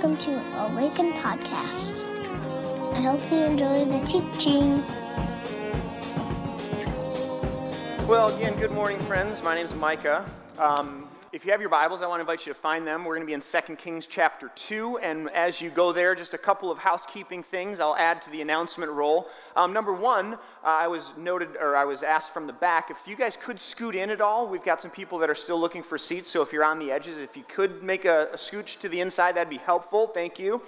welcome to Awaken Podcast. I hope you enjoy the teaching. Well, again, good morning, friends. My name is Micah. Um, if you have your Bibles, I want to invite you to find them. We're going to be in 2 Kings chapter 2. And as you go there, just a couple of housekeeping things I'll add to the announcement roll. Um, number one, uh, I was noted, or I was asked from the back, if you guys could scoot in at all. We've got some people that are still looking for seats. So if you're on the edges, if you could make a, a scooch to the inside, that'd be helpful. Thank you.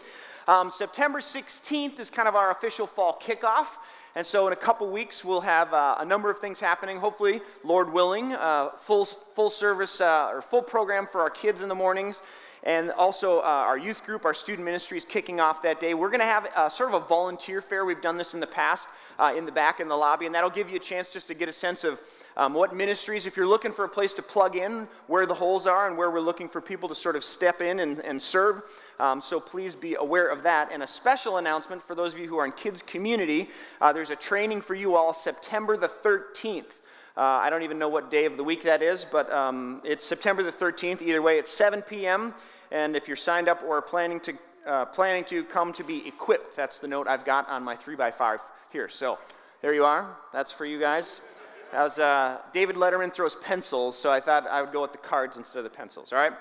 Um, September 16th is kind of our official fall kickoff. And so, in a couple weeks, we'll have uh, a number of things happening. Hopefully, Lord willing, uh, full, full service uh, or full program for our kids in the mornings. And also, uh, our youth group, our student ministry is kicking off that day. We're going to have uh, sort of a volunteer fair. We've done this in the past uh, in the back in the lobby, and that'll give you a chance just to get a sense of um, what ministries, if you're looking for a place to plug in, where the holes are, and where we're looking for people to sort of step in and, and serve. Um, so please be aware of that. And a special announcement for those of you who are in kids' community uh, there's a training for you all September the 13th. Uh, I don't even know what day of the week that is, but um, it's September the 13th. Either way, it's 7 p.m. And if you're signed up or planning to, uh, planning to come to be equipped, that's the note I've got on my 3x5 here. So there you are. That's for you guys. That was, uh, David Letterman throws pencils, so I thought I would go with the cards instead of the pencils, all right?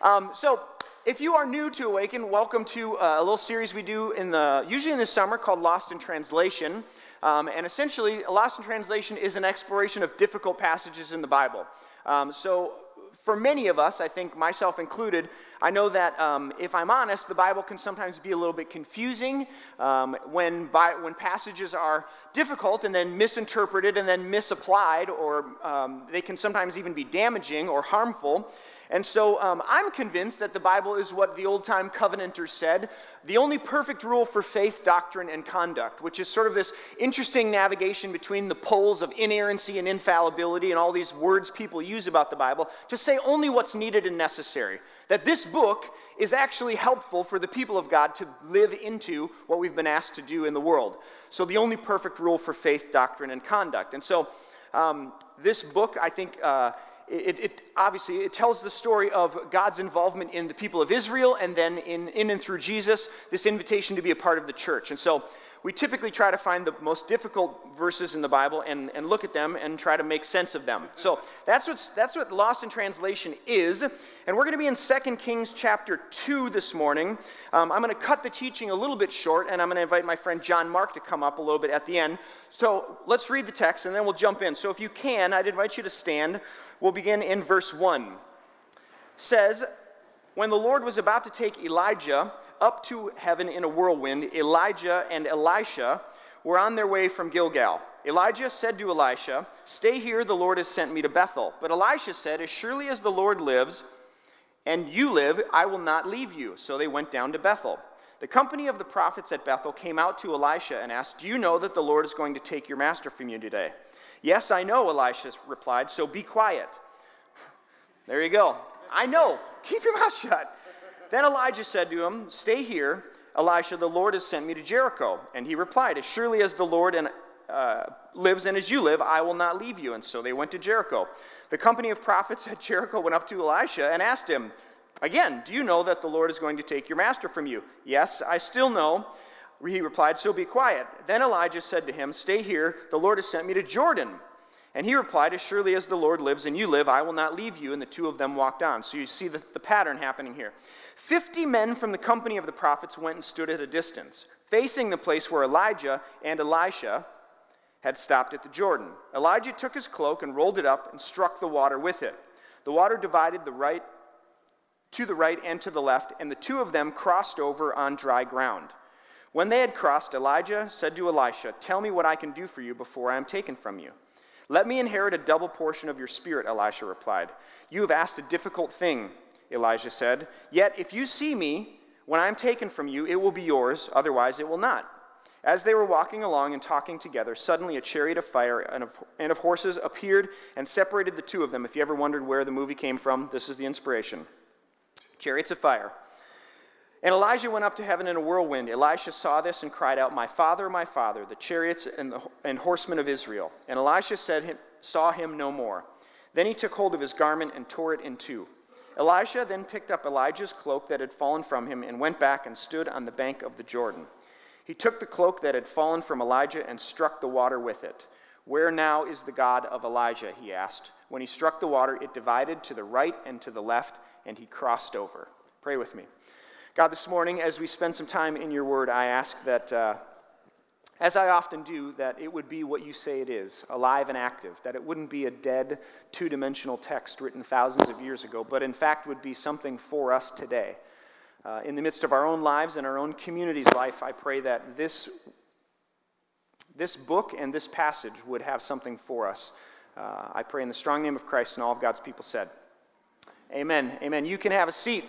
Um, so if you are new to Awaken, welcome to uh, a little series we do in the, usually in the summer called Lost in Translation. Um, and essentially, Lost in Translation is an exploration of difficult passages in the Bible. Um, so for many of us, I think myself included, I know that um, if I'm honest, the Bible can sometimes be a little bit confusing um, when, by, when passages are difficult and then misinterpreted and then misapplied, or um, they can sometimes even be damaging or harmful. And so um, I'm convinced that the Bible is what the old time covenanters said the only perfect rule for faith, doctrine, and conduct, which is sort of this interesting navigation between the poles of inerrancy and infallibility and all these words people use about the Bible to say only what's needed and necessary. That this book is actually helpful for the people of God to live into what we've been asked to do in the world. So, the only perfect rule for faith, doctrine, and conduct. And so, um, this book, I think, uh, it, it, obviously it tells the story of god's involvement in the people of israel and then in, in and through jesus this invitation to be a part of the church. And so we typically try to find the most difficult verses in the bible and, and look at them and try to make sense of them. So that's, what's, that's what lost in translation is. And we're going to be in 2 kings chapter 2 this morning. Um, i'm going to cut the teaching a little bit short and i'm going to invite my friend john mark to come up a little bit at the end. So let's read the text and then we'll jump in. So if you can i'd invite you to stand We'll begin in verse 1. says, When the Lord was about to take Elijah up to heaven in a whirlwind, Elijah and Elisha were on their way from Gilgal. Elijah said to Elisha, Stay here, the Lord has sent me to Bethel. But Elisha said, As surely as the Lord lives, and you live, I will not leave you. So they went down to Bethel. The company of the prophets at Bethel came out to Elisha and asked, Do you know that the Lord is going to take your master from you today? Yes, I know, Elisha replied, so be quiet. There you go. I know. Keep your mouth shut. Then Elijah said to him, Stay here. Elisha, the Lord has sent me to Jericho. And he replied, As surely as the Lord and, uh, lives and as you live, I will not leave you. And so they went to Jericho. The company of prophets at Jericho went up to Elisha and asked him, Again, do you know that the Lord is going to take your master from you? Yes, I still know. He replied, So be quiet. Then Elijah said to him, Stay here, the Lord has sent me to Jordan. And he replied, As surely as the Lord lives and you live, I will not leave you. And the two of them walked on. So you see the, the pattern happening here. Fifty men from the company of the prophets went and stood at a distance, facing the place where Elijah and Elisha had stopped at the Jordan. Elijah took his cloak and rolled it up and struck the water with it. The water divided the right to the right and to the left, and the two of them crossed over on dry ground. When they had crossed, Elijah said to Elisha, Tell me what I can do for you before I am taken from you. Let me inherit a double portion of your spirit, Elisha replied. You have asked a difficult thing, Elijah said. Yet if you see me when I am taken from you, it will be yours, otherwise it will not. As they were walking along and talking together, suddenly a chariot of fire and of, and of horses appeared and separated the two of them. If you ever wondered where the movie came from, this is the inspiration. Chariots of fire. And Elijah went up to heaven in a whirlwind. Elisha saw this and cried out, My father, my father, the chariots and, the, and horsemen of Israel. And Elisha said, him, saw him no more. Then he took hold of his garment and tore it in two. Elisha then picked up Elijah's cloak that had fallen from him and went back and stood on the bank of the Jordan. He took the cloak that had fallen from Elijah and struck the water with it. Where now is the God of Elijah? he asked. When he struck the water, it divided to the right and to the left, and he crossed over. Pray with me. God, this morning, as we spend some time in your word, I ask that, uh, as I often do, that it would be what you say it is alive and active, that it wouldn't be a dead, two dimensional text written thousands of years ago, but in fact would be something for us today. Uh, in the midst of our own lives and our own community's life, I pray that this, this book and this passage would have something for us. Uh, I pray in the strong name of Christ and all of God's people said, Amen. Amen. You can have a seat.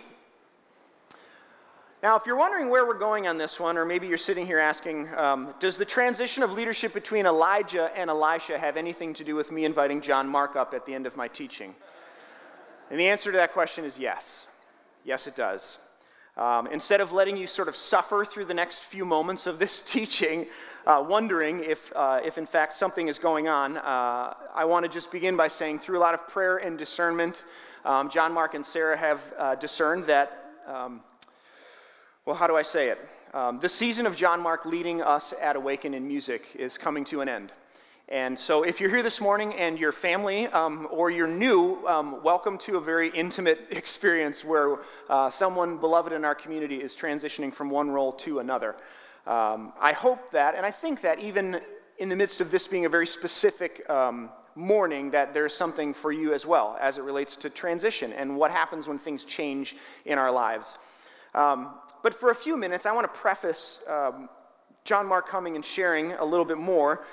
Now, if you're wondering where we're going on this one, or maybe you're sitting here asking, um, does the transition of leadership between Elijah and Elisha have anything to do with me inviting John Mark up at the end of my teaching? And the answer to that question is yes. Yes, it does. Um, instead of letting you sort of suffer through the next few moments of this teaching, uh, wondering if, uh, if in fact something is going on, uh, I want to just begin by saying through a lot of prayer and discernment, um, John, Mark, and Sarah have uh, discerned that. Well, how do I say it? Um, the season of John Mark leading us at Awaken in music is coming to an end. And so, if you're here this morning and your family um, or you're new, um, welcome to a very intimate experience where uh, someone beloved in our community is transitioning from one role to another. Um, I hope that, and I think that even in the midst of this being a very specific um, morning, that there's something for you as well as it relates to transition and what happens when things change in our lives. Um, but for a few minutes, I want to preface um, John Mark coming and sharing a little bit more.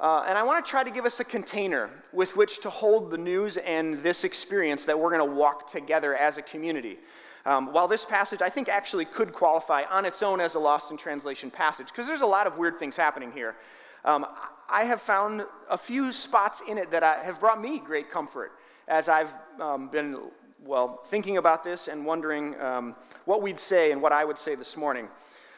Uh, and I want to try to give us a container with which to hold the news and this experience that we're going to walk together as a community. Um, while this passage, I think, actually could qualify on its own as a lost in translation passage, because there's a lot of weird things happening here. Um, I have found a few spots in it that I, have brought me great comfort as I've um, been well, thinking about this and wondering um, what we'd say and what I would say this morning.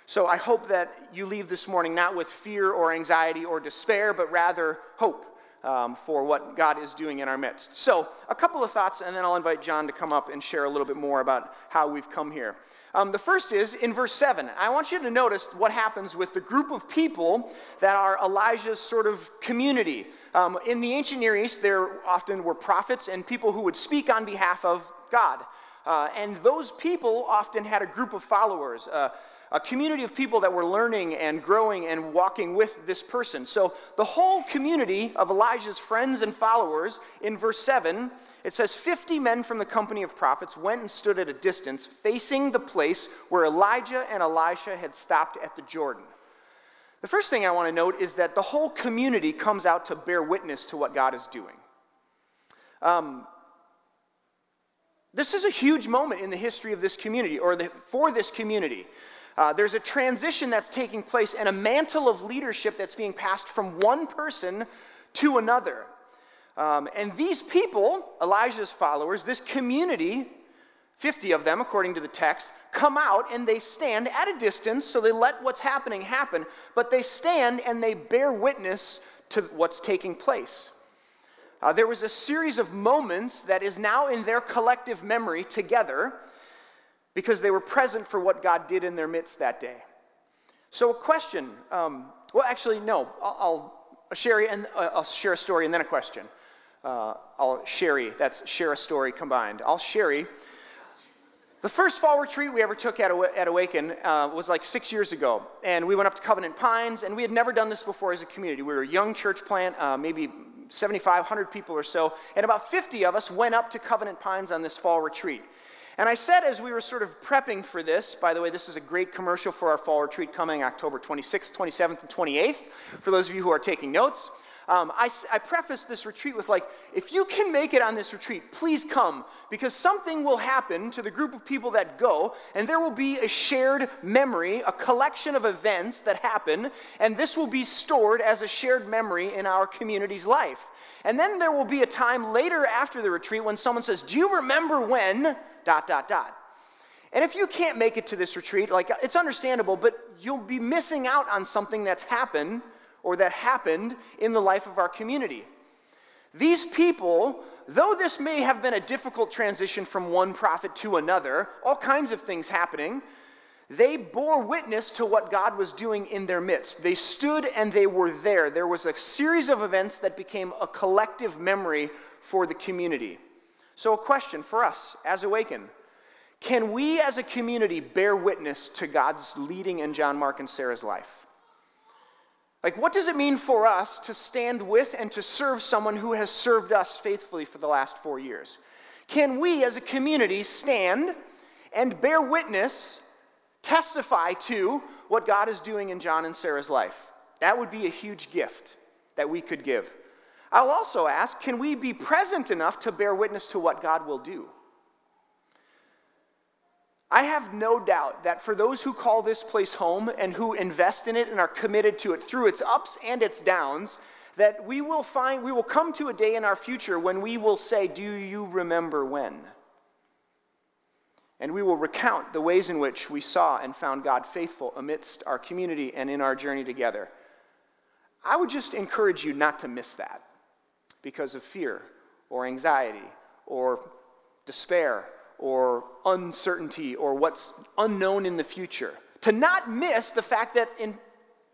So I hope that you leave this morning not with fear or anxiety or despair, but rather hope um, for what God is doing in our midst. So, a couple of thoughts, and then I'll invite John to come up and share a little bit more about how we've come here. Um, the first is in verse 7. I want you to notice what happens with the group of people that are Elijah's sort of community. Um, in the ancient Near East, there often were prophets and people who would speak on behalf of God. Uh, and those people often had a group of followers, uh, a community of people that were learning and growing and walking with this person. So the whole community of Elijah's friends and followers, in verse 7, it says 50 men from the company of prophets went and stood at a distance, facing the place where Elijah and Elisha had stopped at the Jordan. The first thing I want to note is that the whole community comes out to bear witness to what God is doing. Um, this is a huge moment in the history of this community, or the, for this community. Uh, there's a transition that's taking place and a mantle of leadership that's being passed from one person to another. Um, and these people, Elijah's followers, this community, 50 of them according to the text, come out and they stand at a distance, so they let what's happening happen, but they stand and they bear witness to what's taking place. Uh, there was a series of moments that is now in their collective memory together because they were present for what God did in their midst that day. So, a question. Um, well, actually, no. I'll, I'll share and uh, I'll share a story and then a question. Uh, I'll Sherry. That's share a story combined. I'll Sherry. The first fall retreat we ever took at, at Awaken uh, was like six years ago. And we went up to Covenant Pines, and we had never done this before as a community. We were a young church plant, uh, maybe 7,500 people or so, and about 50 of us went up to Covenant Pines on this fall retreat. And I said as we were sort of prepping for this, by the way, this is a great commercial for our fall retreat coming October 26th, 27th, and 28th, for those of you who are taking notes. Um, I, I prefaced this retreat with, like, if you can make it on this retreat, please come, because something will happen to the group of people that go, and there will be a shared memory, a collection of events that happen, and this will be stored as a shared memory in our community's life. And then there will be a time later after the retreat when someone says, Do you remember when? Dot, dot, dot. And if you can't make it to this retreat, like it's understandable, but you'll be missing out on something that's happened or that happened in the life of our community. These people though this may have been a difficult transition from one prophet to another, all kinds of things happening, they bore witness to what God was doing in their midst. They stood and they were there. There was a series of events that became a collective memory for the community. So, a question for us as Awaken Can we as a community bear witness to God's leading in John, Mark, and Sarah's life? Like, what does it mean for us to stand with and to serve someone who has served us faithfully for the last four years? Can we as a community stand and bear witness, testify to what God is doing in John and Sarah's life? That would be a huge gift that we could give. I'll also ask can we be present enough to bear witness to what God will do? I have no doubt that for those who call this place home and who invest in it and are committed to it through its ups and its downs, that we will find, we will come to a day in our future when we will say, Do you remember when? And we will recount the ways in which we saw and found God faithful amidst our community and in our journey together. I would just encourage you not to miss that because of fear or anxiety or despair or uncertainty or what's unknown in the future. To not miss the fact that in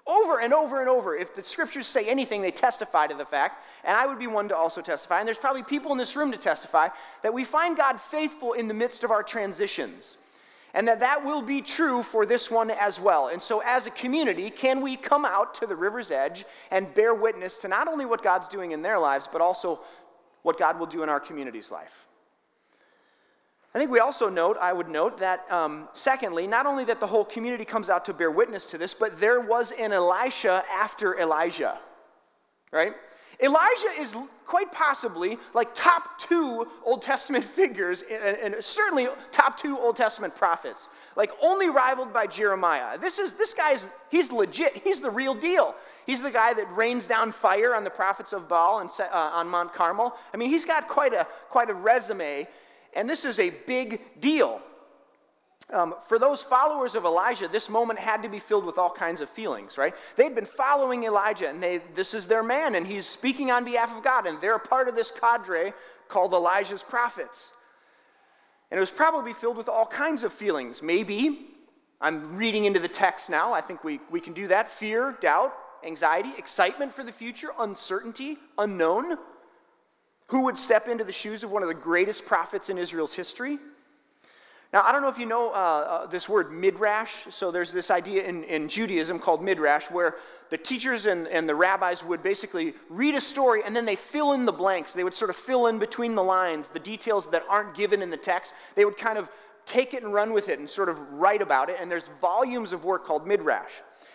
over and over and over, if the scriptures say anything, they testify to the fact, and I would be one to also testify, and there's probably people in this room to testify, that we find God faithful in the midst of our transitions. And that that will be true for this one as well. And so, as a community, can we come out to the river's edge and bear witness to not only what God's doing in their lives, but also what God will do in our community's life? I think we also note, I would note that, um, secondly, not only that the whole community comes out to bear witness to this, but there was an Elisha after Elijah, right? Elijah is quite possibly like top two Old Testament figures, and, and certainly top two Old Testament prophets, like only rivaled by Jeremiah. This is this guy's he's legit. He's the real deal. He's the guy that rains down fire on the prophets of Baal and, uh, on Mount Carmel. I mean, he's got quite a quite a resume and this is a big deal. Um, for those followers of Elijah, this moment had to be filled with all kinds of feelings, right? They'd been following Elijah, and they, this is their man, and he's speaking on behalf of God, and they're a part of this cadre called Elijah's prophets. And it was probably filled with all kinds of feelings. Maybe, I'm reading into the text now, I think we, we can do that fear, doubt, anxiety, excitement for the future, uncertainty, unknown. Who would step into the shoes of one of the greatest prophets in Israel's history? Now, I don't know if you know uh, uh, this word midrash. So, there's this idea in, in Judaism called midrash where the teachers and, and the rabbis would basically read a story and then they fill in the blanks. They would sort of fill in between the lines the details that aren't given in the text. They would kind of take it and run with it and sort of write about it. And there's volumes of work called midrash.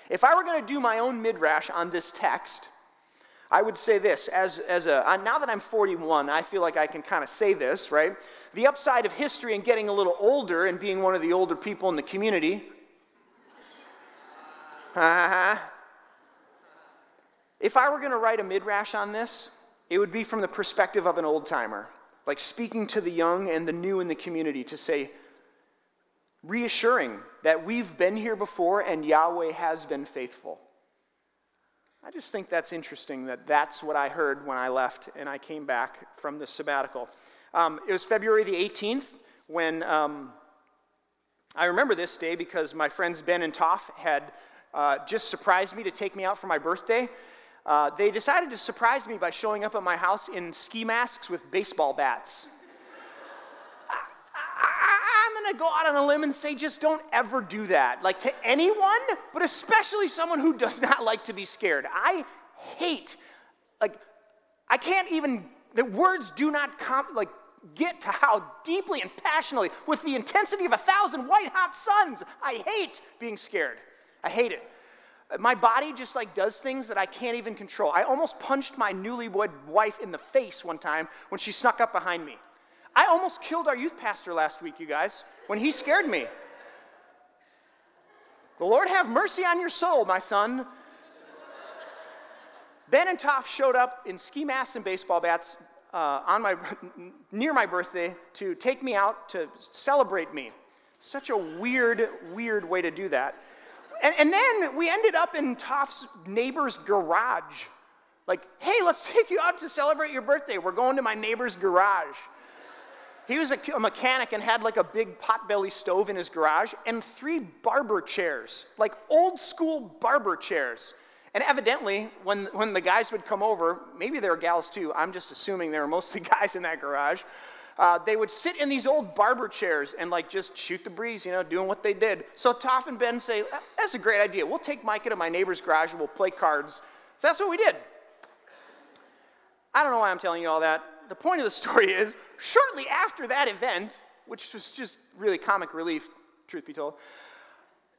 If I were going to do my own midrash on this text, I would say this as, as a, now that I'm 41, I feel like I can kind of say this, right? The upside of history and getting a little older and being one of the older people in the community. If I were going to write a midrash on this, it would be from the perspective of an old timer, like speaking to the young and the new in the community to say, reassuring that we've been here before and Yahweh has been faithful. I just think that's interesting that that's what I heard when I left and I came back from the sabbatical. Um, it was February the 18th when um, I remember this day because my friends Ben and Toff had uh, just surprised me to take me out for my birthday. Uh, they decided to surprise me by showing up at my house in ski masks with baseball bats. Going to go out on a limb and say just don't ever do that. Like to anyone, but especially someone who does not like to be scared. I hate, like, I can't even, the words do not comp, like, get to how deeply and passionately, with the intensity of a thousand white hot suns, I hate being scared. I hate it. My body just like does things that I can't even control. I almost punched my newlywed wife in the face one time when she snuck up behind me. I almost killed our youth pastor last week, you guys when he scared me. The Lord have mercy on your soul, my son. Ben and Toff showed up in ski masks and baseball bats uh, on my, near my birthday to take me out to celebrate me. Such a weird, weird way to do that. And, and then we ended up in Toff's neighbor's garage. Like, hey, let's take you out to celebrate your birthday. We're going to my neighbor's garage. He was a, a mechanic and had like a big potbelly stove in his garage and three barber chairs, like old school barber chairs. And evidently, when, when the guys would come over, maybe they were gals too, I'm just assuming they were mostly guys in that garage, uh, they would sit in these old barber chairs and like just shoot the breeze, you know, doing what they did. So Toff and Ben say, that's a great idea. We'll take Micah to my neighbor's garage and we'll play cards. So that's what we did. I don't know why I'm telling you all that. The point of the story is, shortly after that event, which was just really comic relief, truth be told,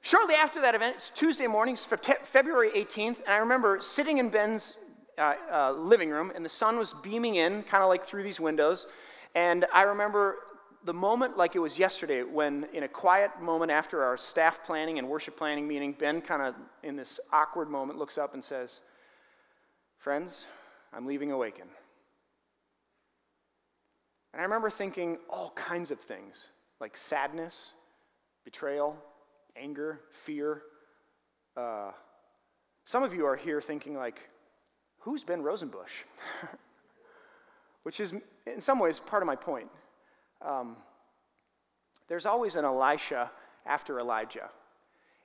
shortly after that event, it's Tuesday morning, it's February 18th, and I remember sitting in Ben's uh, uh, living room, and the sun was beaming in, kind of like through these windows. And I remember the moment like it was yesterday when, in a quiet moment after our staff planning and worship planning meeting, Ben kind of, in this awkward moment, looks up and says, Friends, I'm leaving Awaken. And I remember thinking all kinds of things like sadness, betrayal, anger, fear. Uh, some of you are here thinking, like, who's Ben Rosenbush? Which is, in some ways, part of my point. Um, there's always an Elisha after Elijah.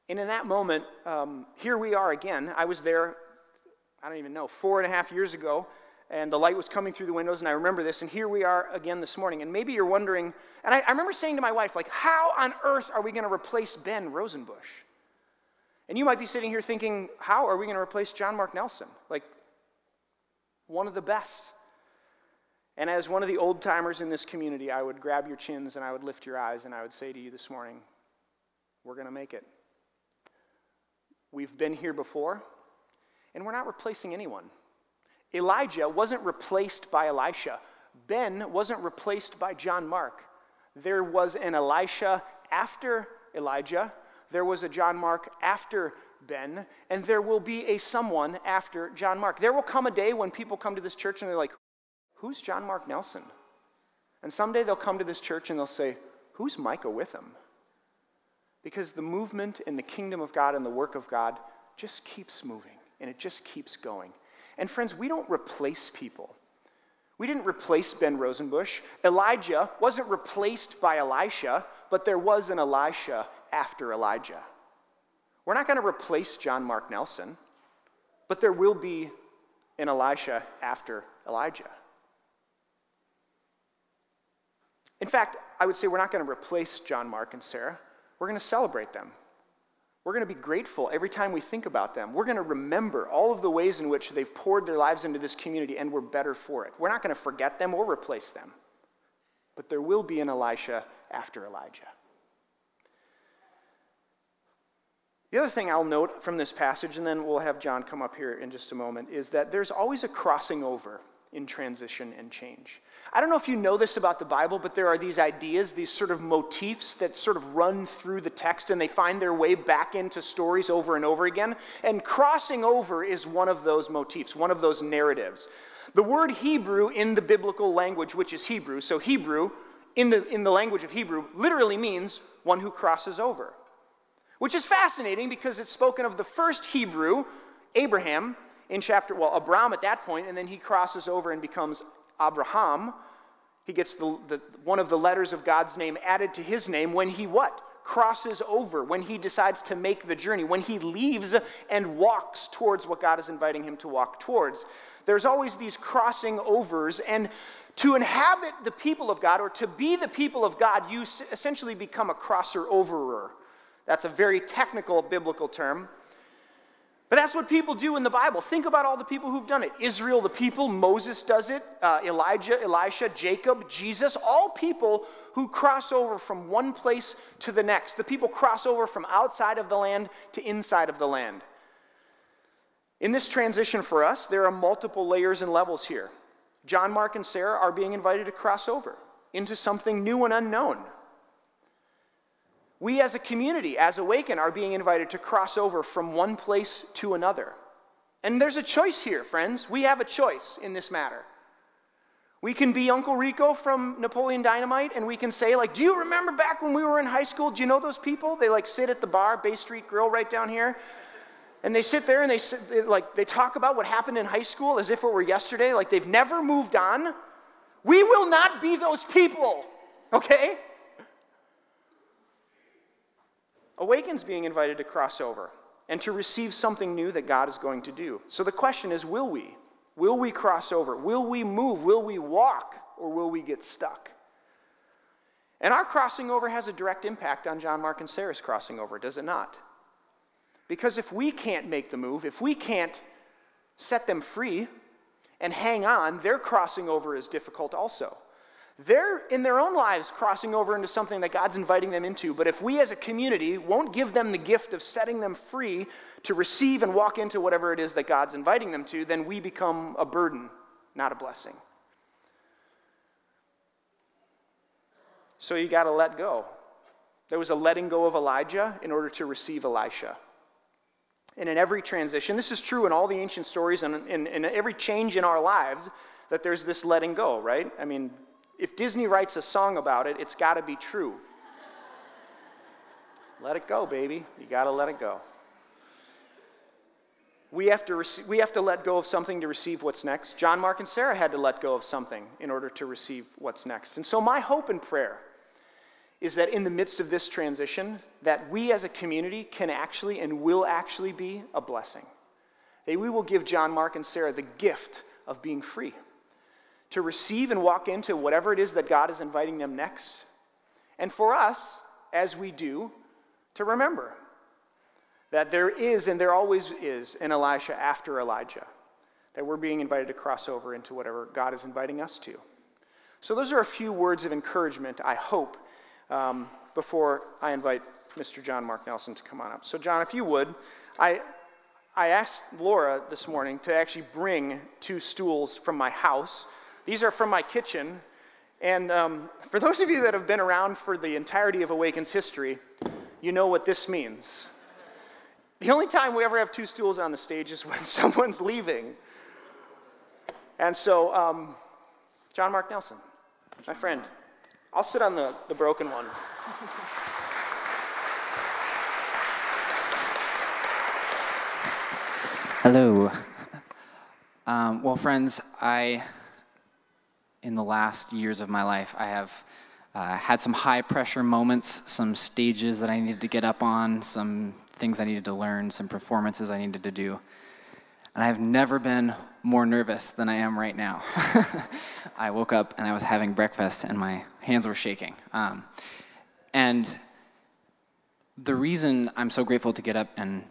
And in that moment, um, here we are again. I was there I don't even know, four and a half years ago, and the light was coming through the windows, and I remember this, and here we are again this morning. And maybe you're wondering, and I, I remember saying to my wife, like, how on earth are we going to replace Ben Rosenbush? And you might be sitting here thinking, how are we going to replace John Mark Nelson? Like, one of the best. And as one of the old timers in this community, I would grab your chins and I would lift your eyes and I would say to you this morning, we're going to make it. We've been here before. And we're not replacing anyone. Elijah wasn't replaced by Elisha. Ben wasn't replaced by John Mark. There was an Elisha after Elijah. There was a John Mark after Ben. And there will be a someone after John Mark. There will come a day when people come to this church and they're like, Who's John Mark Nelson? And someday they'll come to this church and they'll say, Who's Micah with him? Because the movement in the kingdom of God and the work of God just keeps moving and it just keeps going. And friends, we don't replace people. We didn't replace Ben Rosenbush. Elijah wasn't replaced by Elisha, but there was an Elisha after Elijah. We're not going to replace John Mark Nelson, but there will be an Elisha after Elijah. In fact, I would say we're not going to replace John Mark and Sarah. We're going to celebrate them. We're going to be grateful every time we think about them. We're going to remember all of the ways in which they've poured their lives into this community and we're better for it. We're not going to forget them or replace them. But there will be an Elisha after Elijah. The other thing I'll note from this passage, and then we'll have John come up here in just a moment, is that there's always a crossing over in transition and change. I don't know if you know this about the Bible, but there are these ideas, these sort of motifs that sort of run through the text and they find their way back into stories over and over again. And crossing over is one of those motifs, one of those narratives. The word Hebrew in the biblical language, which is Hebrew, so Hebrew in the, in the language of Hebrew literally means one who crosses over, which is fascinating because it's spoken of the first Hebrew, Abraham, in chapter, well, Abram at that point, and then he crosses over and becomes Abraham. He gets the, the, one of the letters of God's name added to his name when he what? Crosses over, when he decides to make the journey, when he leaves and walks towards what God is inviting him to walk towards. There's always these crossing overs, and to inhabit the people of God or to be the people of God, you essentially become a crosser overer. That's a very technical biblical term. But that's what people do in the Bible. Think about all the people who've done it Israel, the people, Moses does it, uh, Elijah, Elisha, Jacob, Jesus, all people who cross over from one place to the next. The people cross over from outside of the land to inside of the land. In this transition for us, there are multiple layers and levels here. John, Mark, and Sarah are being invited to cross over into something new and unknown. We as a community, as Awaken, are being invited to cross over from one place to another. And there's a choice here, friends. We have a choice in this matter. We can be Uncle Rico from Napoleon Dynamite and we can say, like, do you remember back when we were in high school? Do you know those people? They like sit at the bar, Bay Street Grill right down here. And they sit there and they, sit, they, like they talk about what happened in high school as if it were yesterday, like they've never moved on. We will not be those people, okay? Awaken's being invited to cross over and to receive something new that God is going to do. So the question is will we? Will we cross over? Will we move? Will we walk? Or will we get stuck? And our crossing over has a direct impact on John, Mark, and Sarah's crossing over, does it not? Because if we can't make the move, if we can't set them free and hang on, their crossing over is difficult also. They're in their own lives crossing over into something that God's inviting them into. But if we as a community won't give them the gift of setting them free to receive and walk into whatever it is that God's inviting them to, then we become a burden, not a blessing. So you got to let go. There was a letting go of Elijah in order to receive Elisha. And in every transition, this is true in all the ancient stories and in, in, every change in our lives, that there's this letting go, right? I mean, if Disney writes a song about it, it's got to be true. let it go, baby. You got to let it go. We have, to rec- we have to let go of something to receive what's next. John, Mark, and Sarah had to let go of something in order to receive what's next. And so, my hope and prayer is that in the midst of this transition, that we as a community can actually and will actually be a blessing. That we will give John, Mark, and Sarah the gift of being free to receive and walk into whatever it is that God is inviting them next. And for us, as we do, to remember that there is and there always is an Elisha after Elijah, that we're being invited to cross over into whatever God is inviting us to. So, those are a few words of encouragement, I hope, um, before I invite Mr. John Mark Nelson to come on up. So, John, if you would, I, I asked Laura this morning to actually bring two stools from my house. These are from my kitchen. And um, for those of you that have been around for the entirety of Awaken's history, you know what this means. The only time we ever have two stools on the stage is when someone's leaving. And so, um, John Mark Nelson, my friend, I'll sit on the, the broken one. Hello. Um, well, friends, I, in the last years of my life, I have uh, had some high pressure moments, some stages that I needed to get up on, some things I needed to learn, some performances I needed to do. And I've never been more nervous than I am right now. I woke up and I was having breakfast and my hands were shaking. Um, and the reason I'm so grateful to get up and,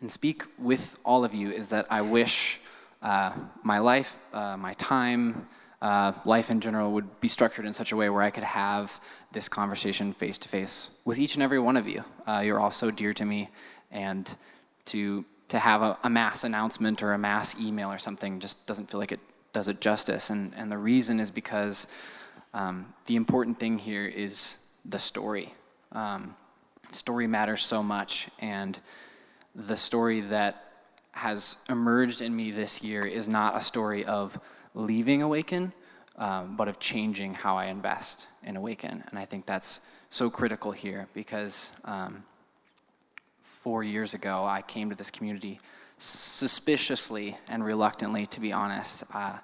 and speak with all of you is that I wish uh, my life, uh, my time, uh, life in general would be structured in such a way where I could have this conversation face to face with each and every one of you. Uh, you're all so dear to me, and to to have a, a, mass announcement or a mass email or something just doesn't feel like it does it justice. And, and the reason is because um, the important thing here is the story. Um, story matters so much, and the story that has emerged in me this year is not a story of leaving Awaken, um, but of changing how I invest in Awaken. And I think that's so critical here because um, four years ago, I came to this community suspiciously and reluctantly, to be honest. Uh,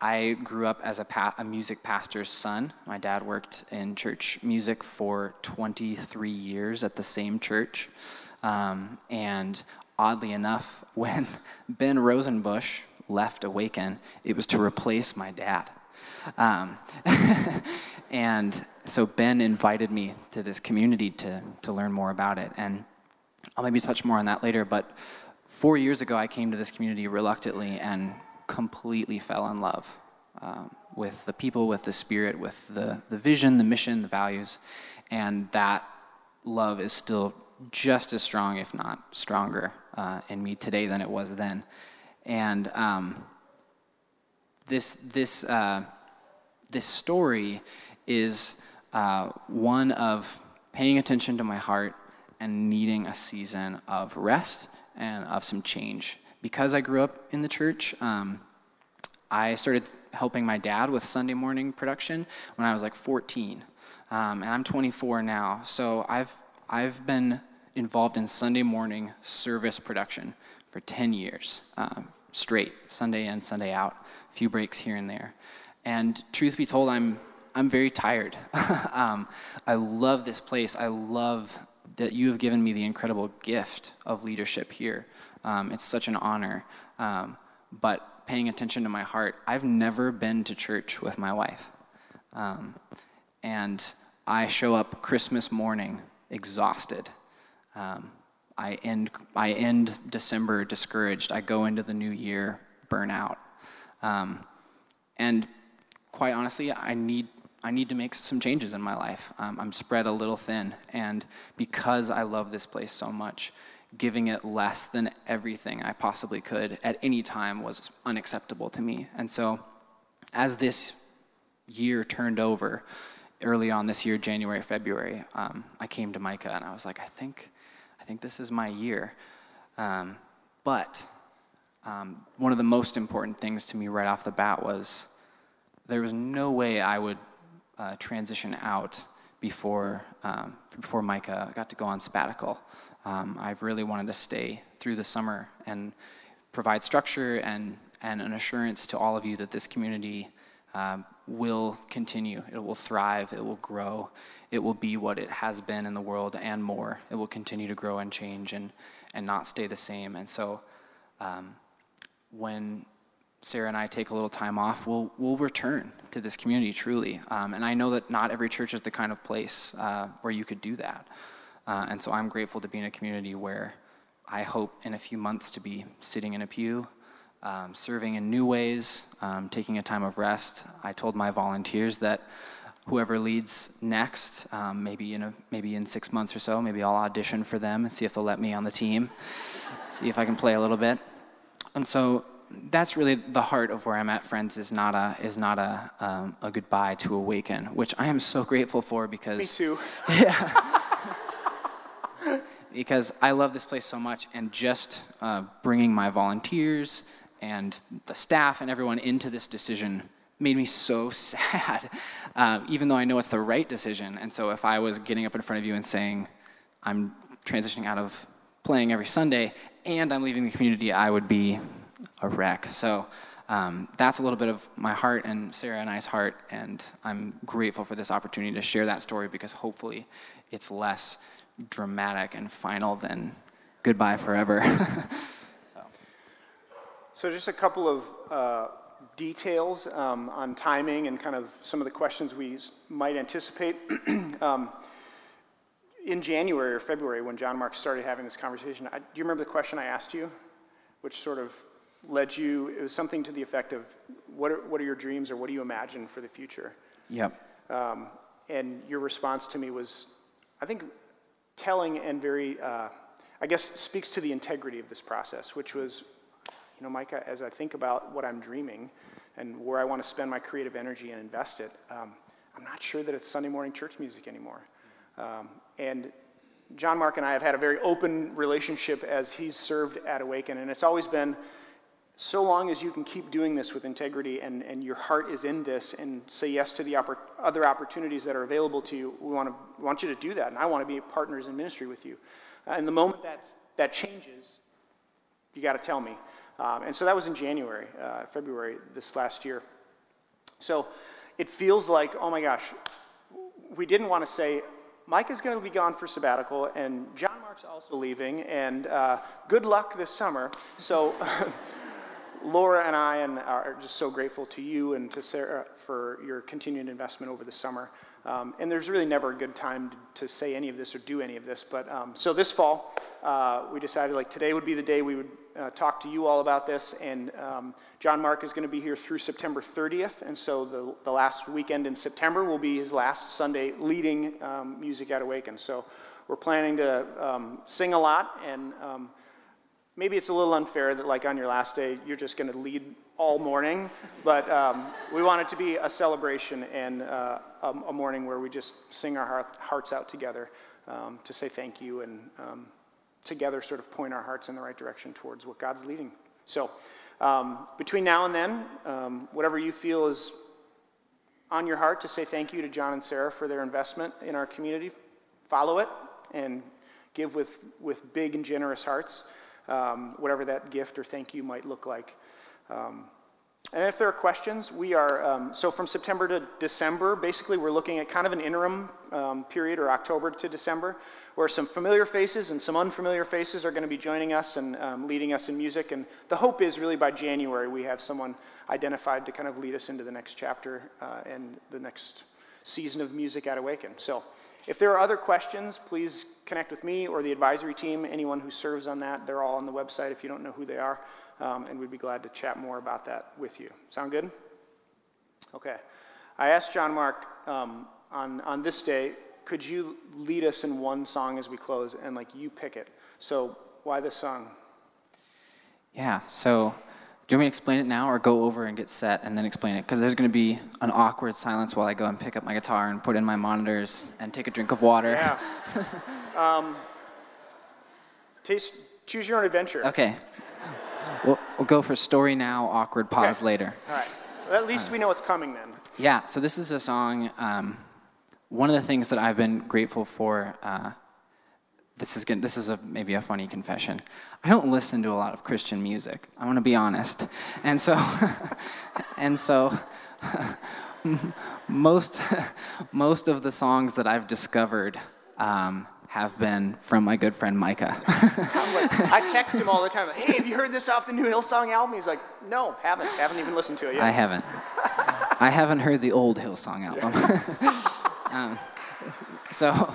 I grew up as a, pa- a, music pastor's son. My dad worked in church music for 23 years at the same church. Um, and oddly enough, when Ben Rosenbush left Awaken, it was to replace my dad. Um, and so Ben invited me to this community to, to learn more about it. And I'll maybe touch more on that later, but four years ago, I came to this community reluctantly and completely fell in love um, with the people, with the spirit, with the, the vision, the mission, the values. And that love is still just as strong, if not stronger, uh, in me today than it was then. And um, this, this, uh, this story is uh, one of paying attention to my heart and needing a season of rest and of some change. Because I grew up in the church, um, I started helping my dad with Sunday morning production when I was like 14. Um, and I'm 24 now. So I've, I've been involved in Sunday morning service production for 10 years um, straight, Sunday in, Sunday out, a few breaks here and there. And truth be told, I'm, I'm very tired. um, I love this place. I love that you have given me the incredible gift of leadership here. Um, it's such an honor. Um, but paying attention to my heart, I've never been to church with my wife. Um, and I show up Christmas morning exhausted. Um, I end, I end December discouraged. I go into the new year burnout. Um, and quite honestly, I need, I need to make some changes in my life. Um, I'm spread a little thin. And because I love this place so much, giving it less than everything I possibly could at any time was unacceptable to me. And so, as this year turned over, early on this year, January, February, um, I came to Micah and I was like, I think, think this is my year. Um, but um, one of the most important things to me right off the bat was there was no way I would uh, transition out before um, before Micah got to go on sabbatical. Um, I really wanted to stay through the summer and provide structure and and an assurance to all of you that this community um, will continue. It will thrive. It will grow. It will be what it has been in the world and more. It will continue to grow and change and, and not stay the same. And so um, when Sarah and I take a little time off, we'll, we'll return to this community truly. Um, and I know that not every church is the kind of place uh, where you could do that. Uh, and so I'm grateful to be in a community where I hope in a few months to be sitting in a pew um, serving in new ways, um, taking a time of rest. I told my volunteers that whoever leads next, um, maybe in a, maybe in six months or so, maybe I'll audition for them and see if they'll let me on the team, see if I can play a little bit. And so that's really the heart of where I'm at, friends. Is not a is not a um, a goodbye to awaken, which I am so grateful for because me too. yeah. because I love this place so much, and just uh, bringing my volunteers, and the staff and everyone into this decision made me so sad, uh, even though I know it's the right decision. And so if I was getting up in front of you and saying, I'm transitioning out of playing every Sunday and I'm leaving the community, I would be a wreck. So um, that's a little bit of my heart and Sarah and I's heart, and I'm grateful for this opportunity to share that story because hopefully it's less dramatic and final than goodbye forever. So, just a couple of uh, details um, on timing and kind of some of the questions we might anticipate. um, in January or February, when John Mark started having this conversation, I, do you remember the question I asked you, which sort of led you? It was something to the effect of, "What are, what are your dreams, or what do you imagine for the future?" Yep. Um, and your response to me was, I think, telling and very, uh, I guess, speaks to the integrity of this process, which was you know, Micah, as I think about what I'm dreaming and where I want to spend my creative energy and invest it, um, I'm not sure that it's Sunday morning church music anymore. Um, and John Mark and I have had a very open relationship as he's served at Awaken, and it's always been so long as you can keep doing this with integrity and, and your heart is in this and say yes to the oppor- other opportunities that are available to you, we want, to, we want you to do that, and I want to be partners in ministry with you. Uh, and the moment that, that changes, you got to tell me. Um, and so that was in January, uh, February this last year. So it feels like, oh my gosh, we didn't want to say, Mike is going to be gone for sabbatical, and John Mark's also leaving, and uh, good luck this summer. So Laura and I and are just so grateful to you and to Sarah for your continued investment over the summer. Um, and there's really never a good time to, say any of this or do any of this. But um, so this fall, uh, we decided like today would be the day we would uh, talk to you all about this. And um, John Mark is going to be here through September 30th. And so the, the last weekend in September will be his last Sunday leading um, Music at Awaken. So we're planning to um, sing a lot. And um, maybe it's a little unfair that, like, on your last day, you're just going to lead all morning. But um, we want it to be a celebration and uh, a, a, morning where we just sing our heart, hearts out together to say thank you and together sort of point our hearts in the right direction towards what God's leading. So, um, between now and then, um, whatever you feel is on your heart to say thank you to John and Sarah for their investment in our community, follow it and give with, with big and generous hearts, um, whatever that gift or thank you might look like. Um, and if there are questions, we are, um, so from September to December, basically we're looking at kind of an interim um, period or October to December where some familiar faces and some unfamiliar faces are going to be joining us and um, leading us in music. And the hope is really by January we have someone identified to kind of lead us into the next chapter uh, and the next season of music at Awaken. So if there are other questions, please connect with me or the advisory team, anyone who serves on that. They're all on the website if you don't know who they are um, and we'd be glad to chat more about that with you. Sound good? Okay. I asked John Mark um, on, on this day, could you lead us in one song as we close and like you pick it? So why this song? Yeah, so do you want me to explain it now or go over and get set and then explain it? Because there's going to be an awkward silence while I go and pick up my guitar and put in my monitors and take a drink of water. Yeah. um, taste, choose your own adventure. Okay. We'll, we'll go for story now, awkward pause Okay. later. All right. Well, at least we know what's coming then. Yeah, so this is a song. Um, one of the things that I've been grateful for. Uh, this is good, this is a, maybe a funny confession. I don't listen to a lot of Christian music. I want to be honest, and so, and so, most most of the songs that I've discovered um, have been from my good friend Micah. I text him all the time. Like, hey, have you heard this off the new Hillsong album? He's like, no, haven't. Haven't even listened to it yet. I haven't. I haven't heard the old Hillsong album. Um, so,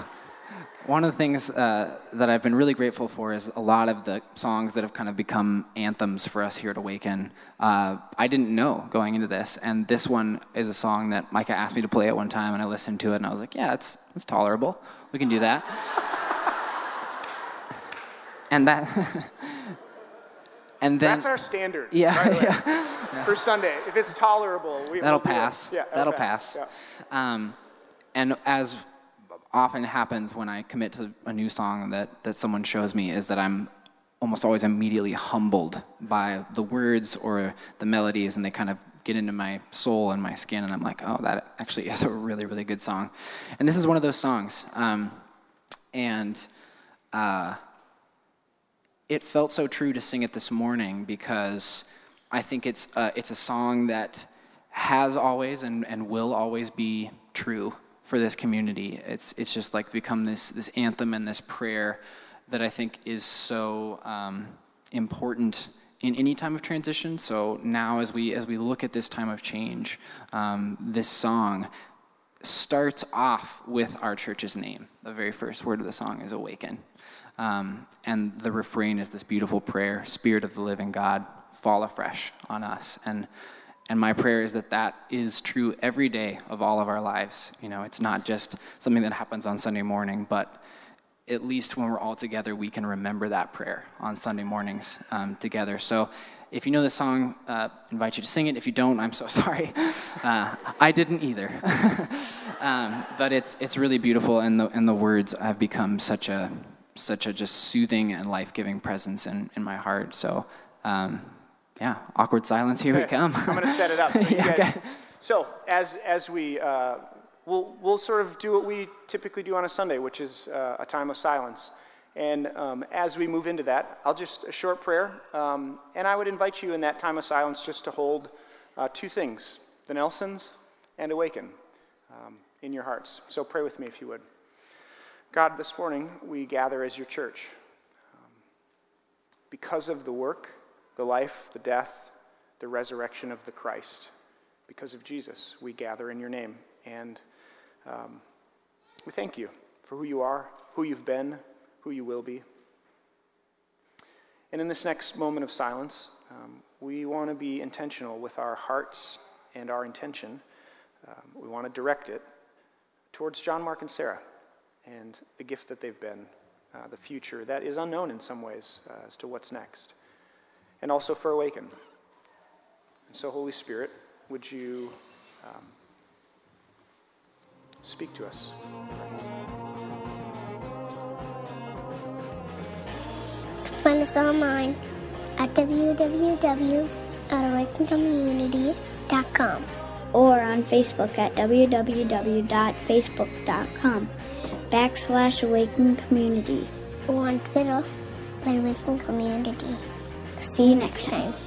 one of the things uh, that I've been really grateful for is a lot of the songs that have kind of become anthems for us here at Awaken. Uh, I didn't know going into this, and this one is a song that Micah asked me to play at one time, and I listened to it, and I was like, yeah, it's, it's tolerable. We can do that. and that. and then. That's our standard. Yeah, the way, yeah. For Sunday, if it's tolerable, we, That'll we'll pass. Yeah, That'll pass. Yeah. Um, and as often happens when I commit to a new song that, that someone shows me, is that I'm almost always immediately humbled by the words or the melodies, and they kind of get into my soul and my skin, and I'm like, oh, that actually is a really, really good song. And this is one of those songs. Um, and uh, it felt so true to sing it this morning because I think it's a, it's a song that has always and, and will always be true for this community. It's, it's just like become this, this anthem and this prayer that I think is so um, important in any time of transition. So now, as we as we look at this time of change, um, this song starts off with our church's name. The very first word of the song is "Awaken," um, and the refrain is this beautiful prayer: "Spirit of the living God, fall afresh on us." And and my prayer is that that is true every day of all of our lives. You know, it's not just something that happens on Sunday morning, but at least when we're all together, we can remember that prayer on Sunday mornings um, together. So if you know the song, uh, invite you to sing it. If you don't, I'm so sorry. Uh, I didn't either. um, but it's, it's really beautiful, and the, and the words have become such a, such a just soothing and life-giving presence in, in my heart. So um, yeah, awkward silence, here we come. I'm going to set it up. So, Yeah, guys- okay. so as, as we, uh, we'll, we'll sort of do what we typically do on a Sunday, which is uh, a time of silence. And um, as we move into that, I'll just, a short prayer. Um, and I would invite you in that time of silence just to hold uh, two things the Nelsons and Awaken um, in your hearts. So pray with me if you would. God, this morning we gather as your church Um, because of the work, the life, the death, the resurrection of the Christ. Because of Jesus, we gather in your name. And um, we thank you for who you are, who you've been, who you will be. And in this next moment of silence, um, we want to be intentional with our hearts and our intention. Um, we want to direct it towards John, Mark, and Sarah and the gift that they've been, uh, the future that is unknown in some ways uh, as to what's next, and also for Awaken. And so, Holy Spirit, would you um, speak to us? Find us online at www.awakencommunity.com or on Facebook at www.facebook.com backslash awaken community. or on Twitter, Awaken Community. See you next time.